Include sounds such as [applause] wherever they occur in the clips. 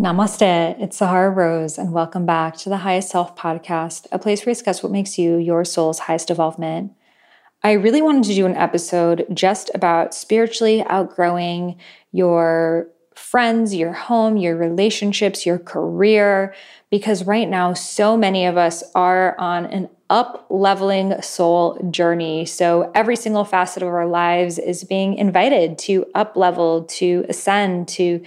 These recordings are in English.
Namaste, it's Sahara Rose, and welcome back to the Highest Self Podcast, a place where we discuss what makes you your soul's highest development. I really wanted to do an episode just about spiritually outgrowing your friends, your home, your relationships, your career, because right now, so many of us are on an up leveling soul journey. So every single facet of our lives is being invited to up level, to ascend, to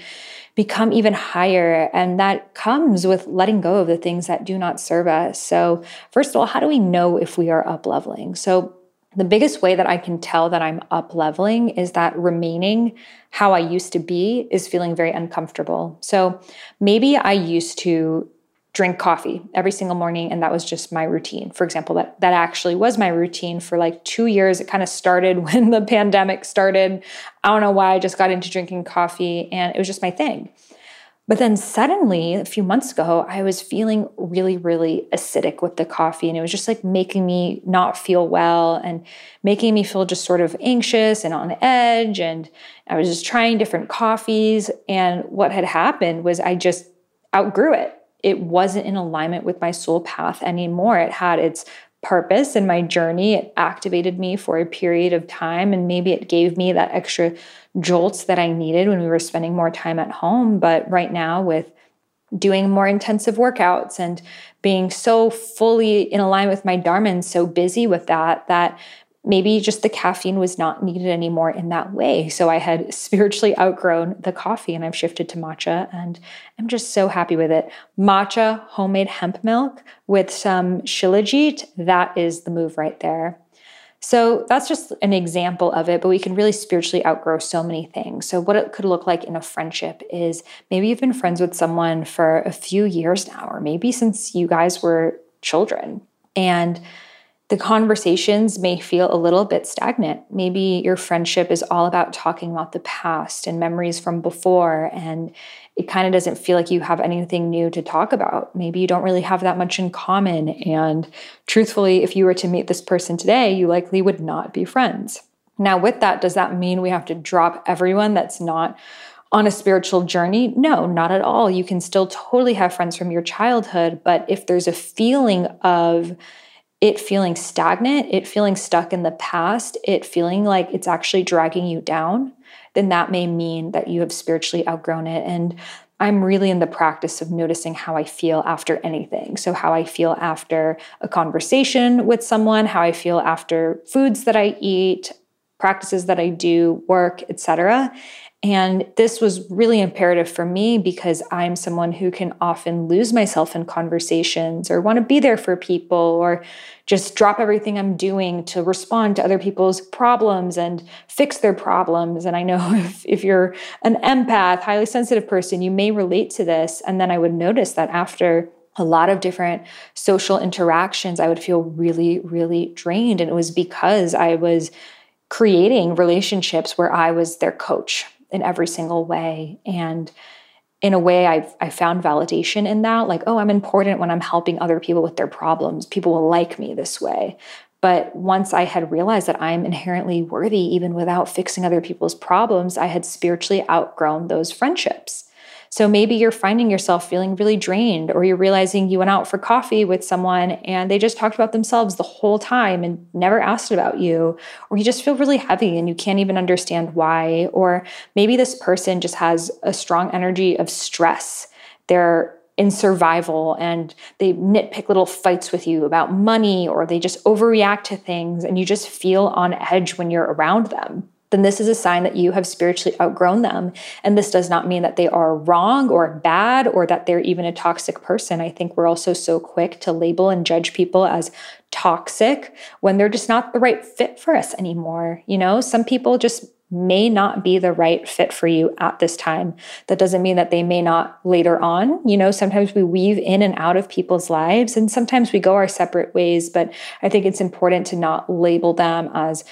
become even higher. And that comes with letting go of the things that do not serve us. So, first of all, how do we know if we are up leveling? So, the biggest way that I can tell that I'm up leveling is that remaining how I used to be is feeling very uncomfortable. So maybe I used to drink coffee every single morning and that was just my routine. For example that that actually was my routine for like 2 years. It kind of started [laughs] when the pandemic started. I don't know why i just got into drinking coffee and it was just my thing but then suddenly a few months ago i was feeling really really acidic with the coffee and it was just like making me not feel well and making me feel just sort of anxious and on edge and i was just trying different coffees and what had happened was i just outgrew it it wasn't in alignment with my soul path anymore. It had its purpose in my journey. It activated me for a period of time, and maybe it gave me that extra jolts that I needed when we were spending more time at home. But right now, with doing more intensive workouts and being so fully in alignment with my Dharma and so busy with that, that maybe just the caffeine was not needed anymore in that way. So I had [laughs] spiritually outgrown the coffee and I've shifted to matcha and I'm just so happy with it. Matcha homemade hemp milk with some shilajit, that is the move right there. So that's just an example of it, but we can really spiritually outgrow so many things. So, what it could look like in a friendship is maybe you've been friends with someone for a few years now, or maybe since you guys were children. And the conversations may feel a little bit stagnant. Maybe your friendship is all about talking about the past and memories from before, and it kind of doesn't feel like you have anything new to talk about. Maybe you don't really have that much in common. And truthfully, if you were to meet this person today, you likely would not be friends. Now, with that, does that mean we have to drop everyone that's not on a spiritual journey? No, not at all. You can still totally have friends from your childhood, but if there's a feeling of, it feeling stagnant, it feeling stuck in the past, it feeling like it's actually dragging you down, then that may mean that you have spiritually outgrown it. And I'm really in the practice of noticing how I feel after anything. So, how I feel after a conversation with someone, how I feel after foods that I eat, practices that I do, work, etc. And this was really imperative for me because I'm someone who can often lose myself in conversations or want to be there for people or just drop everything I'm doing to respond to other people's problems and fix their problems. And I know [laughs] if, if you're an empath, highly sensitive person, you may relate to this. And then I would notice that after a lot of different social interactions, I would feel really, really drained. And it was because I was creating relationships where I was their coach in every single way. And in a way, I've, I found validation in that. Like, oh, I'm important when I'm helping other people with their problems. People will like me this way. But once I had realized that I'm inherently worthy, even without fixing other people's problems, I had spiritually outgrown those friendships. So maybe you're finding yourself feeling really drained, or you're realizing you went out for coffee with someone and they just talked about themselves the whole time and never asked about you, or you just feel really heavy and you can't even understand why. Or maybe this person just has a strong energy of stress. They're in survival and they nitpick little fights with you about money or they just overreact to things and you just feel on edge when you're around them then this is a sign that you have spiritually outgrown them. And this does not mean that they are wrong or bad or that they're even a toxic person. I think we're also so quick to label and judge people as toxic when they're just not the right fit for us anymore. You know, some people just may not be the right fit for you at this time. That doesn't mean that they may not later on. You know, sometimes we weave in and out of people's lives and sometimes we go our separate ways, but I think it's important to not label them as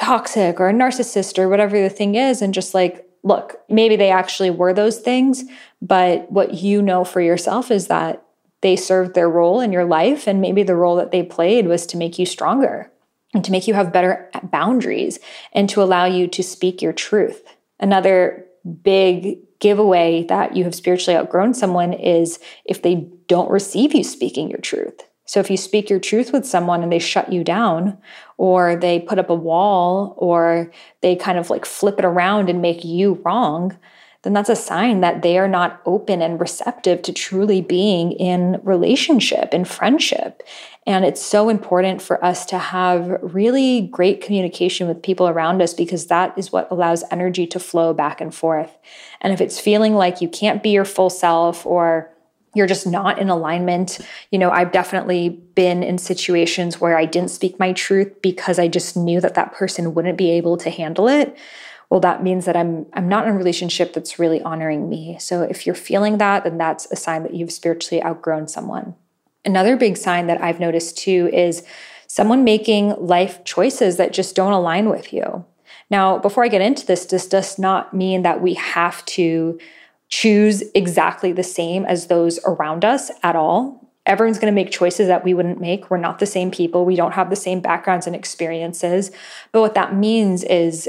toxic or a narcissist or whatever the thing is and just like look maybe they actually were those things but what you know for yourself is that they served their role in your life. And maybe the role that they played was to make you stronger and to make you have better boundaries and to allow you to speak your truth. Another big giveaway that you have spiritually outgrown someone is if they don't receive you speaking your truth. So if you speak your truth with someone and they shut you down, or they put up a wall, or they kind of like flip it around and make you wrong, then that's a sign that they are not open and receptive to truly being in relationship in friendship. And it's so important for us to have really great communication with people around us because that is what allows energy to flow back and forth. And if it's feeling like you can't be your full self or you're just not in alignment. You know, I've definitely been in situations where I didn't speak my truth because I just knew that that person wouldn't be able to handle it. Well that means that i'm i'm not in a relationship that's really honoring me. So if you're feeling that then that's a sign that you've spiritually outgrown someone. Another big sign that i've noticed too is someone making life choices that just don't align with you. Now before i get into this this does not mean that we have to choose exactly the same as those around us at all everyone's going to make choices that we wouldn't make. We're not the same people. We don't have the same backgrounds and experiences. But what that means is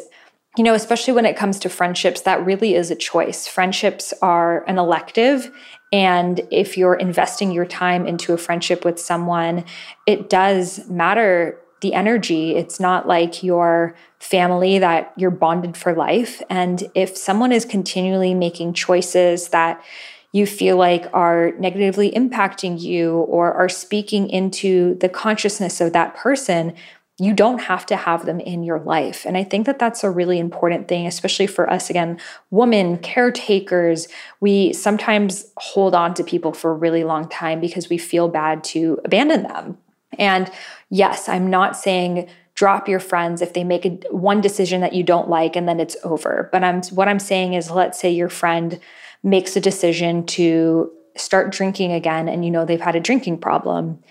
you know, especially when it comes to friendships, that really is a choice. Friendships are an elective. And if you're investing your time into a friendship with someone, it does matter the energy. It's not like your family that you're bonded for life. And if someone is continually making choices that you feel like are negatively impacting you or are speaking into the consciousness of that person, you don't have to have them in your life. And I think that that's a really important thing, especially for us, again, women, caretakers. We sometimes hold on to people for a really long time because we feel bad to abandon them. And yes, I'm not saying drop your friends if they make a, one decision that you don't like and then it's over. But I'm what I'm saying is let's say your friend makes a decision to start drinking again and you know they've had a drinking problem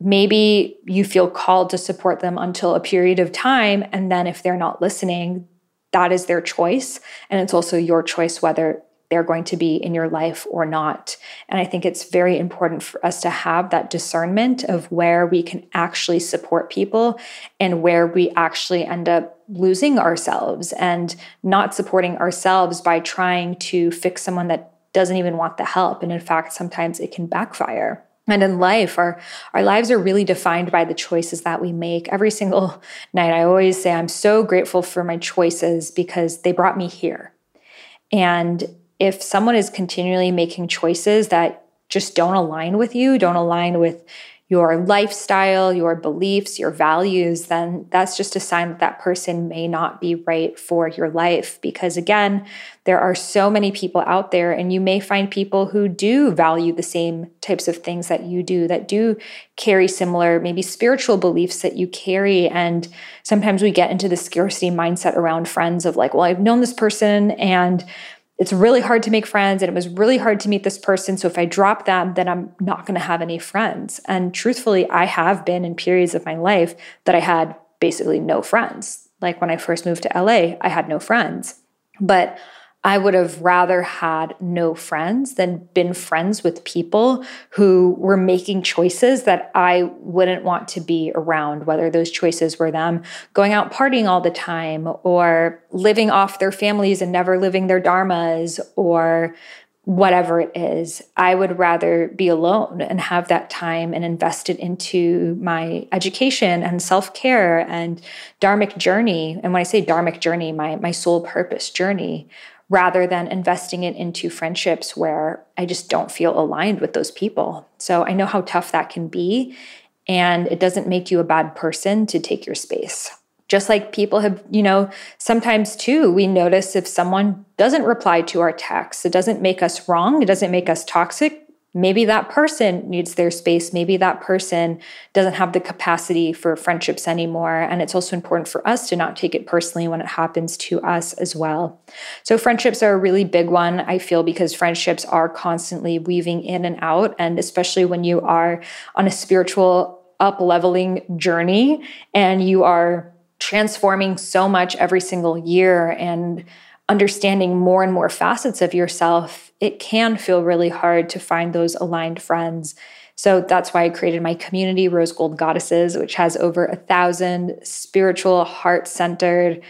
maybe you feel called to support them until a period of time. And then if they're not listening, that is their choice. And it's also your choice whether they're going to be in your life or not. And I think it's very important for us to have that discernment of where we can actually support people and where we actually end up losing ourselves and not supporting ourselves by trying to fix someone that doesn't even want the help. And in fact, sometimes it can backfire. And in life, our, our lives are really defined by the choices that we make. Every single [laughs] night, I always say, I'm so grateful for my choices because they brought me here. And if someone is continually making choices that just don't align with you, don't align with your lifestyle, your beliefs, your values, then that's just a sign that that person may not be right for your life. Because again, there are so many people out there, and you may find people who do value the same types of things that you do, that do carry similar, maybe spiritual beliefs that you carry. And sometimes we get into the scarcity mindset around friends of like, well, I've known this person and it's really hard to make friends and it was really hard to meet this person. So if I drop them, then I'm not going to have any friends. And truthfully, I have been in periods of my life that I had basically no friends. Like when I first moved to LA, I had no friends. But I would have rather had no friends than been friends with people who were making choices that I wouldn't want to be around, whether those choices were them going out partying all the time or living off their families and never living their dharmas or whatever it is. I would rather be alone and have that time and invest it into my education and self care and dharmic journey. And when I say dharmic journey, my, my soul purpose journey rather than investing it into friendships where I just don't feel aligned with those people. So I know how tough that can be. And it doesn't make you a bad person to take your space. Just like people have, you know, sometimes too, we notice if someone doesn't reply to our texts, it doesn't make us wrong, it doesn't make us toxic, maybe that person needs their space. Maybe that person doesn't have the capacity for friendships anymore. And it's also important for us to not take it personally when it happens to us as well. So, friendships are a really big one, I feel, because friendships are constantly weaving in and out. And especially when you are on a spiritual up leveling journey and you are transforming so much every single year and understanding more and more facets of yourself, it can feel really hard to find those aligned friends. So that's why I created my community, Rose Gold Goddesses, which has over a thousand spiritual, heart centered,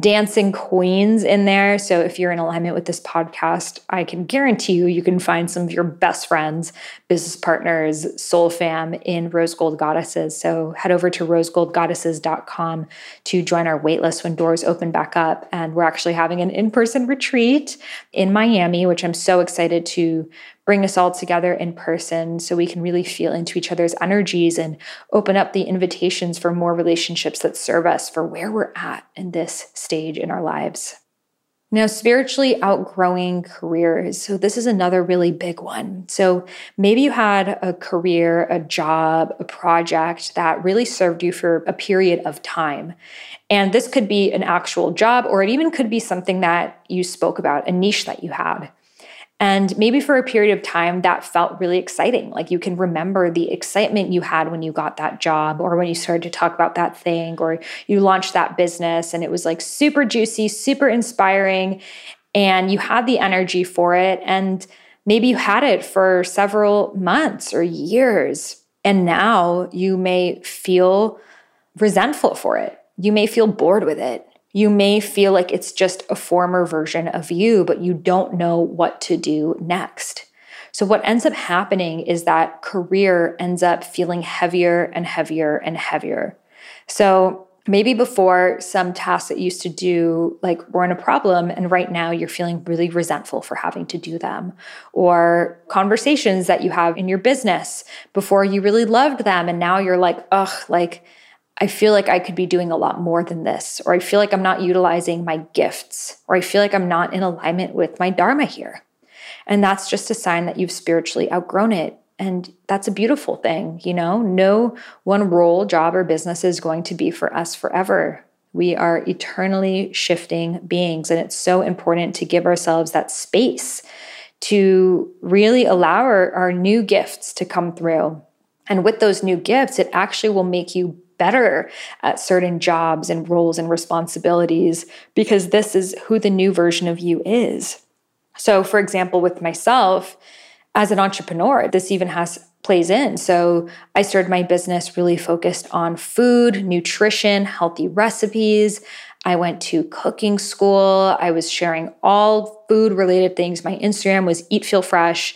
dancing queens in there. So if you're in alignment with this podcast, I can guarantee you you can find some of your best friends, business partners, soul fam in Rose Gold Goddesses. So head over to rosegoldgoddesses.com to join our waitlist when doors open back up. And we're actually having an in-person retreat in Miami, which I'm so excited to bring us all together in person so we can really feel into each other's energies and open up the invitations for more relationships that serve us for where we're at in this stage in our lives. Now, spiritually outgrowing careers. So, this is another really big one. So, maybe you had a career, a job, a project that really served you for a period of time. And this could be an actual job, or it even could be something that you spoke about, a niche that you had. And maybe for a period of time, that felt really exciting. Like you can remember the excitement you had when you got that job, or when you started to talk about that thing, or you launched that business, and it was like super juicy, super inspiring, and you had the energy for it. And maybe you had it for several months or years. And now you may feel resentful for it. You may feel bored with it. You may feel like it's just a former version of you, but you don't know what to do next. So, what ends up happening is that career ends up feeling heavier and heavier and heavier. So, maybe before some tasks that used to do like weren't a problem and right now you're feeling really resentful for having to do them or conversations that you have in your business before you really loved them and now you're like ugh like I feel like I could be doing a lot more than this, or I feel like I'm not utilizing my gifts, or I feel like I'm not in alignment with my Dharma here. And that's just a sign that you've spiritually outgrown it. And that's a beautiful thing, you know? No one role, job, or business is going to be for us forever. We are eternally shifting beings, and it's so important to give ourselves that space to really allow our, our new gifts to come through. And with those new gifts, it actually will make you better at certain jobs and roles and responsibilities because this is who the new version of you is. So, for example, with myself as an entrepreneur, this even has plays in. So, I started my business really focused on food, nutrition, healthy recipes. I went to cooking school. I was sharing all food related things. My Instagram was Eat Feel Fresh.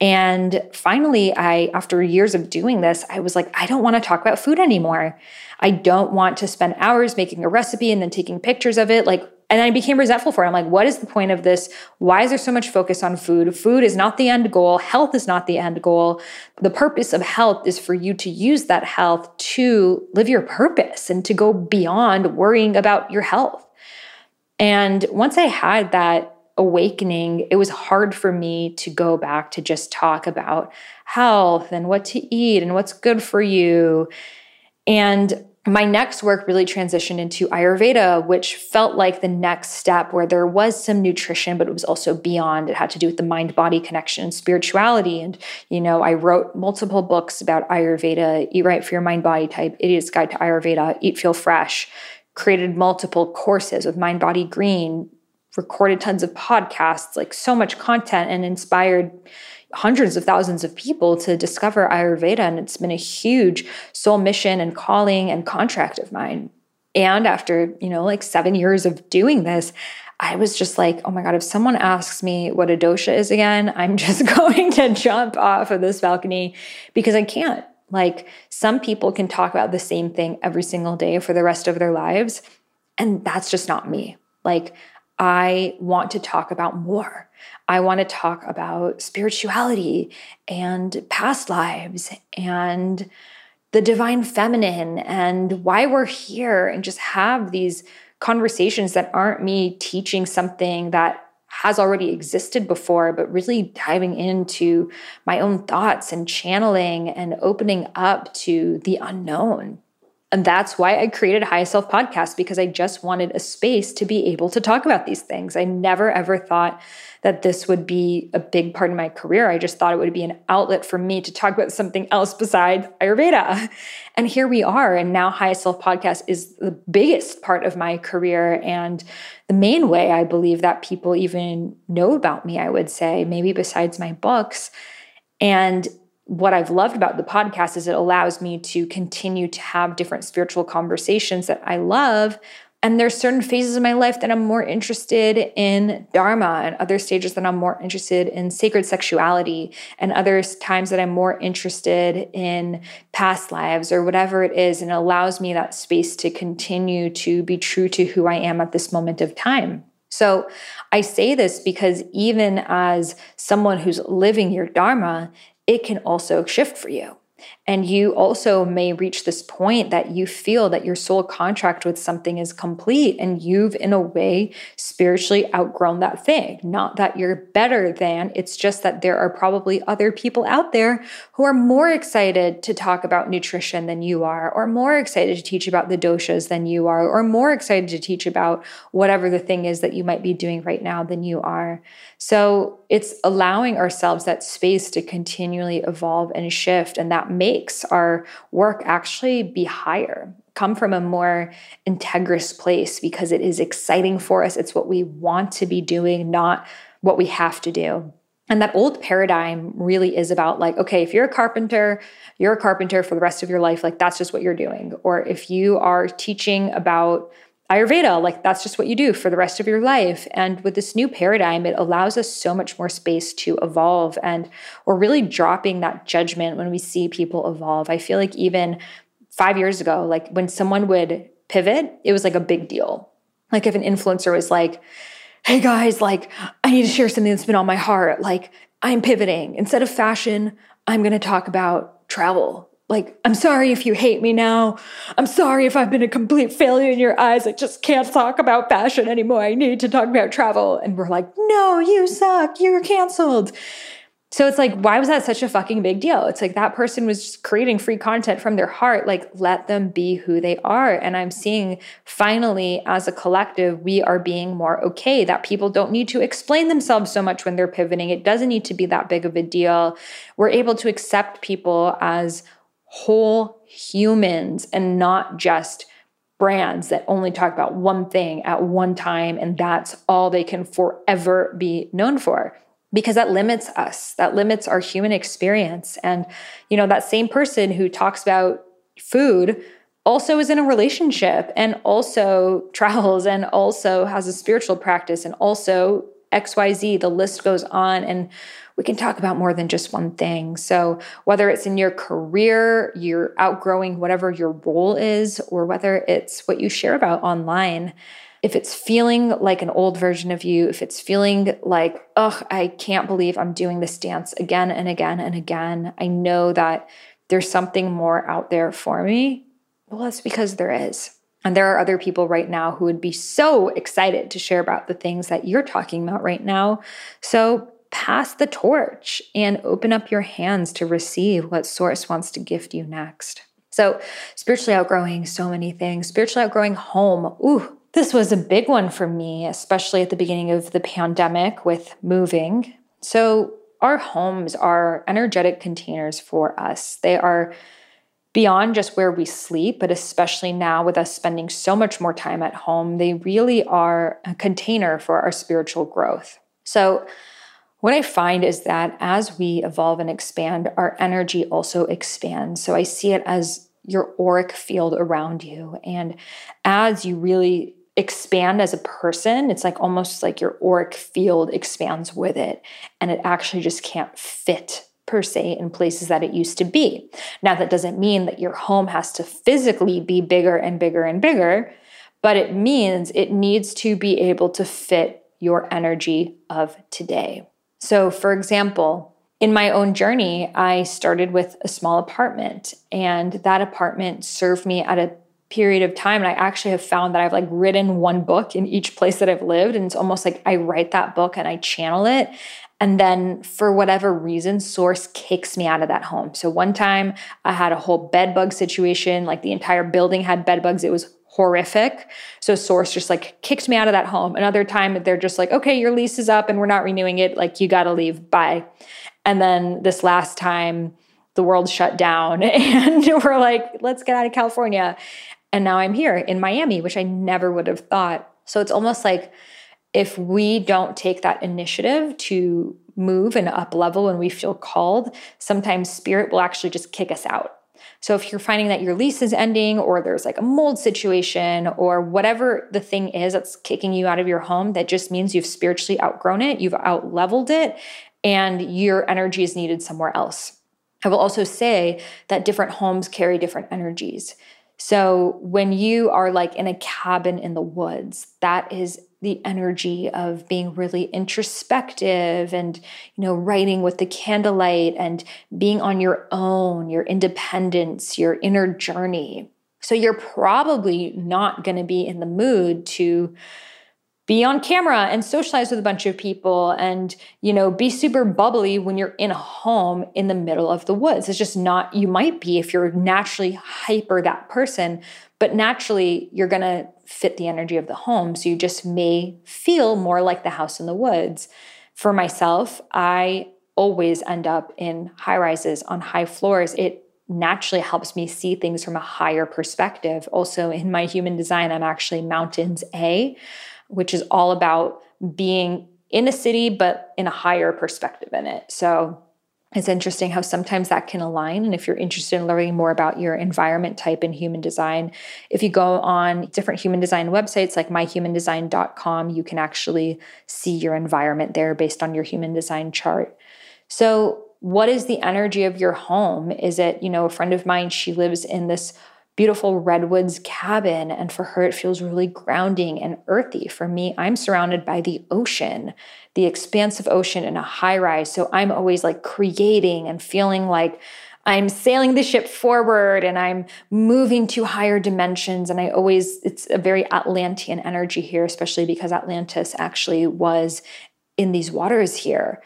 And finally, I, after years of doing this, I was like, I don't want to talk about food anymore. I don't want to spend hours making a recipe and then taking pictures of it. Like, and I became resentful for it. I'm like, what is the point of this? Why is there so much focus on food? Food is not the end goal. Health is not the end goal. The purpose of health is for you to use that health to live your purpose and to go beyond worrying about your health. And once I had that awakening, it was hard for me to go back to just talk about health and what to eat and what's good for you. And my next work really transitioned into Ayurveda, which felt like the next step where there was some nutrition, but it was also beyond. It had to do with the mind body connection and spirituality. And, you know, I wrote multiple books about Ayurveda Eat Right for Your Mind Body Type, Idiot's Guide to Ayurveda, Eat Feel Fresh, created multiple courses with Mind Body Green, recorded tons of podcasts, like so much content, and inspired hundreds of thousands of people to discover Ayurveda. And it's been a huge soul mission and calling and contract of mine. And after, you know, like seven years of doing this, I was just like, oh my God, if someone asks me what a dosha is again, [laughs] I'm just [laughs] going to jump off of this balcony because I can't. Like, some people can talk about the same thing every single day for the rest of their lives. And that's just not me. Like, I want to talk about more. I want to talk about spirituality and past lives and the divine feminine and why we're here and just have these conversations that aren't me teaching something that has already existed before, but really diving into my own thoughts and channeling and opening up to the unknown. And that's why I created Highest Self Podcast because I just wanted a space to be able to talk about these things. I never ever thought that this would be a big part of my career. I just thought it would be an outlet for me to talk about something else besides Ayurveda. [laughs] And here we are. And now Highest Self Podcast is the biggest part of my career and the main way I believe that people even know about me, I would say, maybe besides my books. And what I've loved about the podcast is it allows me to continue to have different spiritual conversations that I love. And there's certain phases of my life that I'm more interested in Dharma, and other stages that I'm more interested in sacred sexuality, and other times that I'm more interested in past lives or whatever it is. And it allows me that space to continue to be true to who I am at this moment of time. So I say this because even as someone who's living your Dharma, it can also shift for you. And you also may reach this point that you feel that your soul contract with something is complete and you've, in a way, spiritually outgrown that thing. Not that you're better than, it's just that there are probably other people out there who are more excited to talk about nutrition than you are, or more excited to teach about the doshas than you are, or more excited to teach about whatever the thing is that you might be doing right now than you are. So it's allowing ourselves that space to continually evolve and shift. And that makes our work actually be higher, come from a more integrous place because it is exciting for us. It's what we want to be doing, not what we have to do. And that old paradigm really is about like, okay, if you're a carpenter, you're a carpenter for the rest of your life. Like, that's just what you're doing. Or if you are teaching about Ayurveda, like that's just what you do for the rest of your life. And with this new paradigm, it allows us so much more space to evolve. And we're really dropping that judgment when we see people evolve. I feel like even five years ago, like when someone would pivot, it was like a big deal. Like if an influencer was like, hey guys, like I need to share something that's been on my heart. Like I'm pivoting. Instead of fashion, I'm going to talk about travel like, I'm sorry if you hate me now. I'm sorry if I've been a complete failure in your eyes. I just can't talk about fashion anymore. I need to talk about travel. And we're like, no, you suck. You're canceled. So it's like, why was that such a fucking big deal? It's like that person was just creating free content from their heart. Like, let them be who they are. And I'm seeing finally, as a collective, we are being more okay that people don't need to explain themselves so much when they're pivoting. It doesn't need to be that big of a deal. We're able to accept people as whole humans and not just brands that only talk about one thing at one time and that's all they can forever be known for because that limits us that limits our human experience. And you know that same person who talks about food also is in a relationship and also [laughs] travels and also has a spiritual practice and also xyz the list goes on and we can talk about more than just one thing. So, whether it's in your career, you're outgrowing whatever your role is, or whether it's what you share about online, if it's feeling like an old version of you, if it's feeling like, oh, I can't believe I'm doing this dance again and again and again, I know that there's something more out there for me. Well, that's because there is. And there are other people right now who would be so excited to share about the things that you're talking about right now. So pass the torch and open up your hands to receive what Source wants to gift you next. So, spiritually outgrowing so many things, spiritually outgrowing home. Ooh, this was a big one for me, especially at the beginning of the pandemic with moving. So, our homes are energetic containers for us. They are beyond just where we sleep, but especially now with us spending so much more time at home, they really are a container for our spiritual growth. So, what I find is that as we evolve and expand, our energy also expands. So I see it as your auric field around you. And as you really expand as a person, it's like almost like your auric field expands with it. And it actually just can't fit per se in places that it used to be. Now, that doesn't mean that your home has to physically be bigger and bigger and bigger, but it means it needs to be able to fit your energy of today. So, for example, in my own journey, I started with a small apartment, and that apartment served me at a period of time. And I actually have found that I've like written one book in each place that I've lived. And it's almost like I write that book and I channel it. And then for whatever reason, source kicks me out of that home. So one time I had a whole bed bug situation, like the entire building had bed bugs. It was horrific. So source just like kicked me out of that home. Another time they're just like, okay, your lease is up and we're not renewing it. Like you got to leave. Bye. And then this last time the world shut down [laughs] and we're like, let's get out of California. And now I'm here in Miami, which I never would have thought. So it's almost like if we don't take that initiative to move and up level when we feel called, sometimes spirit will actually just kick us out. So if you're finding that your lease is ending or there's like a mold situation or whatever the thing is that's kicking you out of your home, that just means you've spiritually outgrown it, you've out leveled it, and your energy is needed somewhere else. I will also say that different homes carry different energies. So when you are like in a cabin in the woods, that is the energy of being really introspective and you know writing with the candlelight and being on your own your independence your inner journey. So you're probably not going to be in the mood to be on camera and socialize with a bunch of people and you know be super bubbly when you're in a home in the middle of the woods. It's just not you might be if you're naturally hyper that person but naturally you're going to fit the energy of the home. So you just may feel more like the house in the woods. For myself i always end up in high rises on high floors. It naturally helps me see things from a higher perspective. Also in my human design i'm actually mountains a which is all about being in a city, but in a higher perspective in it. So it's interesting how sometimes that can align. And if you're interested in learning more about your environment type in human design, if you go on different human design websites like myhumandesign.com, you can actually see your environment there based on your human design chart. So, what is the energy of your home? Is it, you know, a friend of mine, she lives in this beautiful redwoods cabin. And for her, it feels really grounding and earthy. For me, I'm surrounded by the ocean, the expansive ocean in a high rise. So I'm always like creating and feeling like I'm sailing the ship forward and I'm moving to higher dimensions. And I always, it's a very Atlantean energy here, especially because Atlantis actually was in these waters here.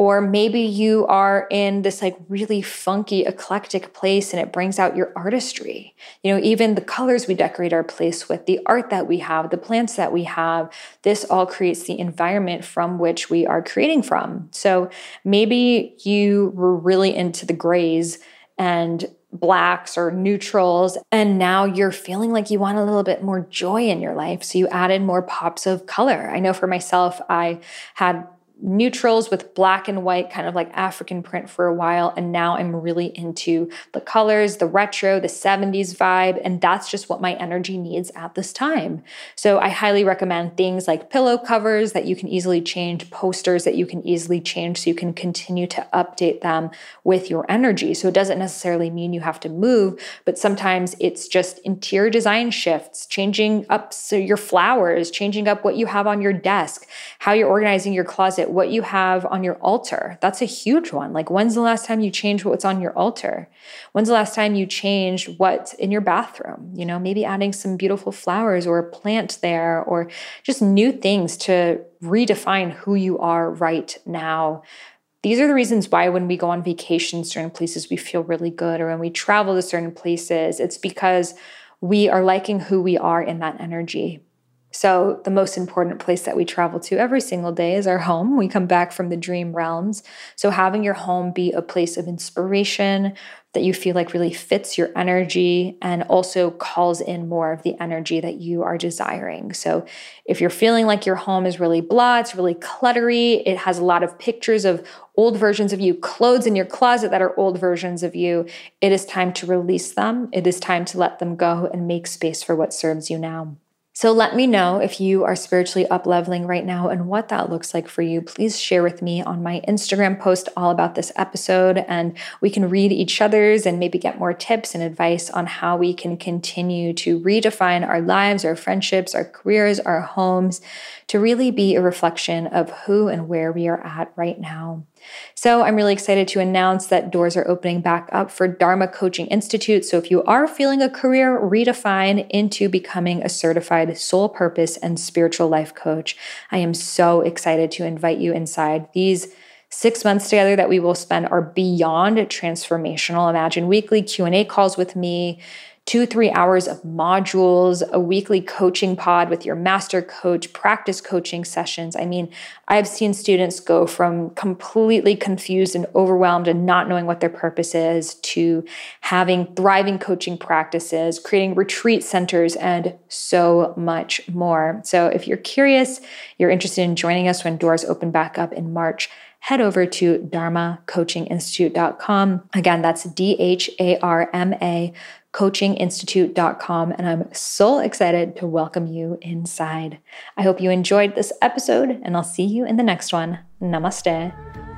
Or maybe you are in this like really funky, eclectic place and it brings out your artistry. You know, even the colors we decorate our place with, the art that we have, the plants that we have, this all creates the environment from which we are creating from. So maybe you were really into the grays and blacks or neutrals. And now you're feeling like you want a little bit more joy in your life. So you added more pops of color. I know for myself, I had neutrals with black and white, kind of like African print for a while. And now I'm really into the colors, the retro, the 70s vibe. And that's just what my energy needs at this time. So I highly recommend things like pillow covers that you can easily change, posters that you can easily change so you can continue to update them with your energy. So it doesn't necessarily mean you have to move, but sometimes it's just interior design shifts, changing up so your flowers, changing up what you have on your desk, how you're organizing your closet what you have on your altar. That's a huge one. Like, when's the last time you changed what's on your altar? When's the last time you changed what's in your bathroom? You know, maybe adding some beautiful flowers or a plant there or just new things to redefine who you are right now. These are the reasons why when we go on vacation certain places we feel really good or when we travel to certain places it's because we are liking who we are in that energy. So, the most important place that we travel to every single day is our home. We come back from the dream realms. So, having your home be a place of inspiration that you feel like really fits your energy and also calls in more of the energy that you are desiring. So, if you're feeling like your home is really blah, it's really cluttery, it has a lot of pictures of old versions of you, clothes in your closet that are old versions of you, it is time to release them. It is time to let them go and make space for what serves you now. So let me know if you are spiritually up leveling right now and what that looks like for you. Please share with me on my Instagram post all about this episode, and we can read each other's and maybe get more tips and advice on how we can continue to redefine our lives, our friendships, our careers, our homes to really be a reflection of who and where we are at right now. So, I'm really excited to announce that doors are opening back up for Dharma Coaching Institute. So, if you are feeling a career redefine into becoming a certified soul purpose and spiritual life coach, I am so excited to invite you inside. These six months together that we will spend are beyond transformational. Imagine weekly Q&A calls with me, two, three hours of modules, a weekly coaching pod with your master coach, practice coaching sessions. I mean, I've seen students go from completely confused and overwhelmed and not knowing what their purpose is to having thriving coaching practices, creating retreat centers, and so much more. So if you're curious, you're interested in joining us when doors open back up in March head over to dharmacoachinginstitute.com. Again, that's D H A R M A coachinginstitute.com. And I'm so excited to welcome you inside. I hope you enjoyed this episode, and I'll see you in the next one. Namaste.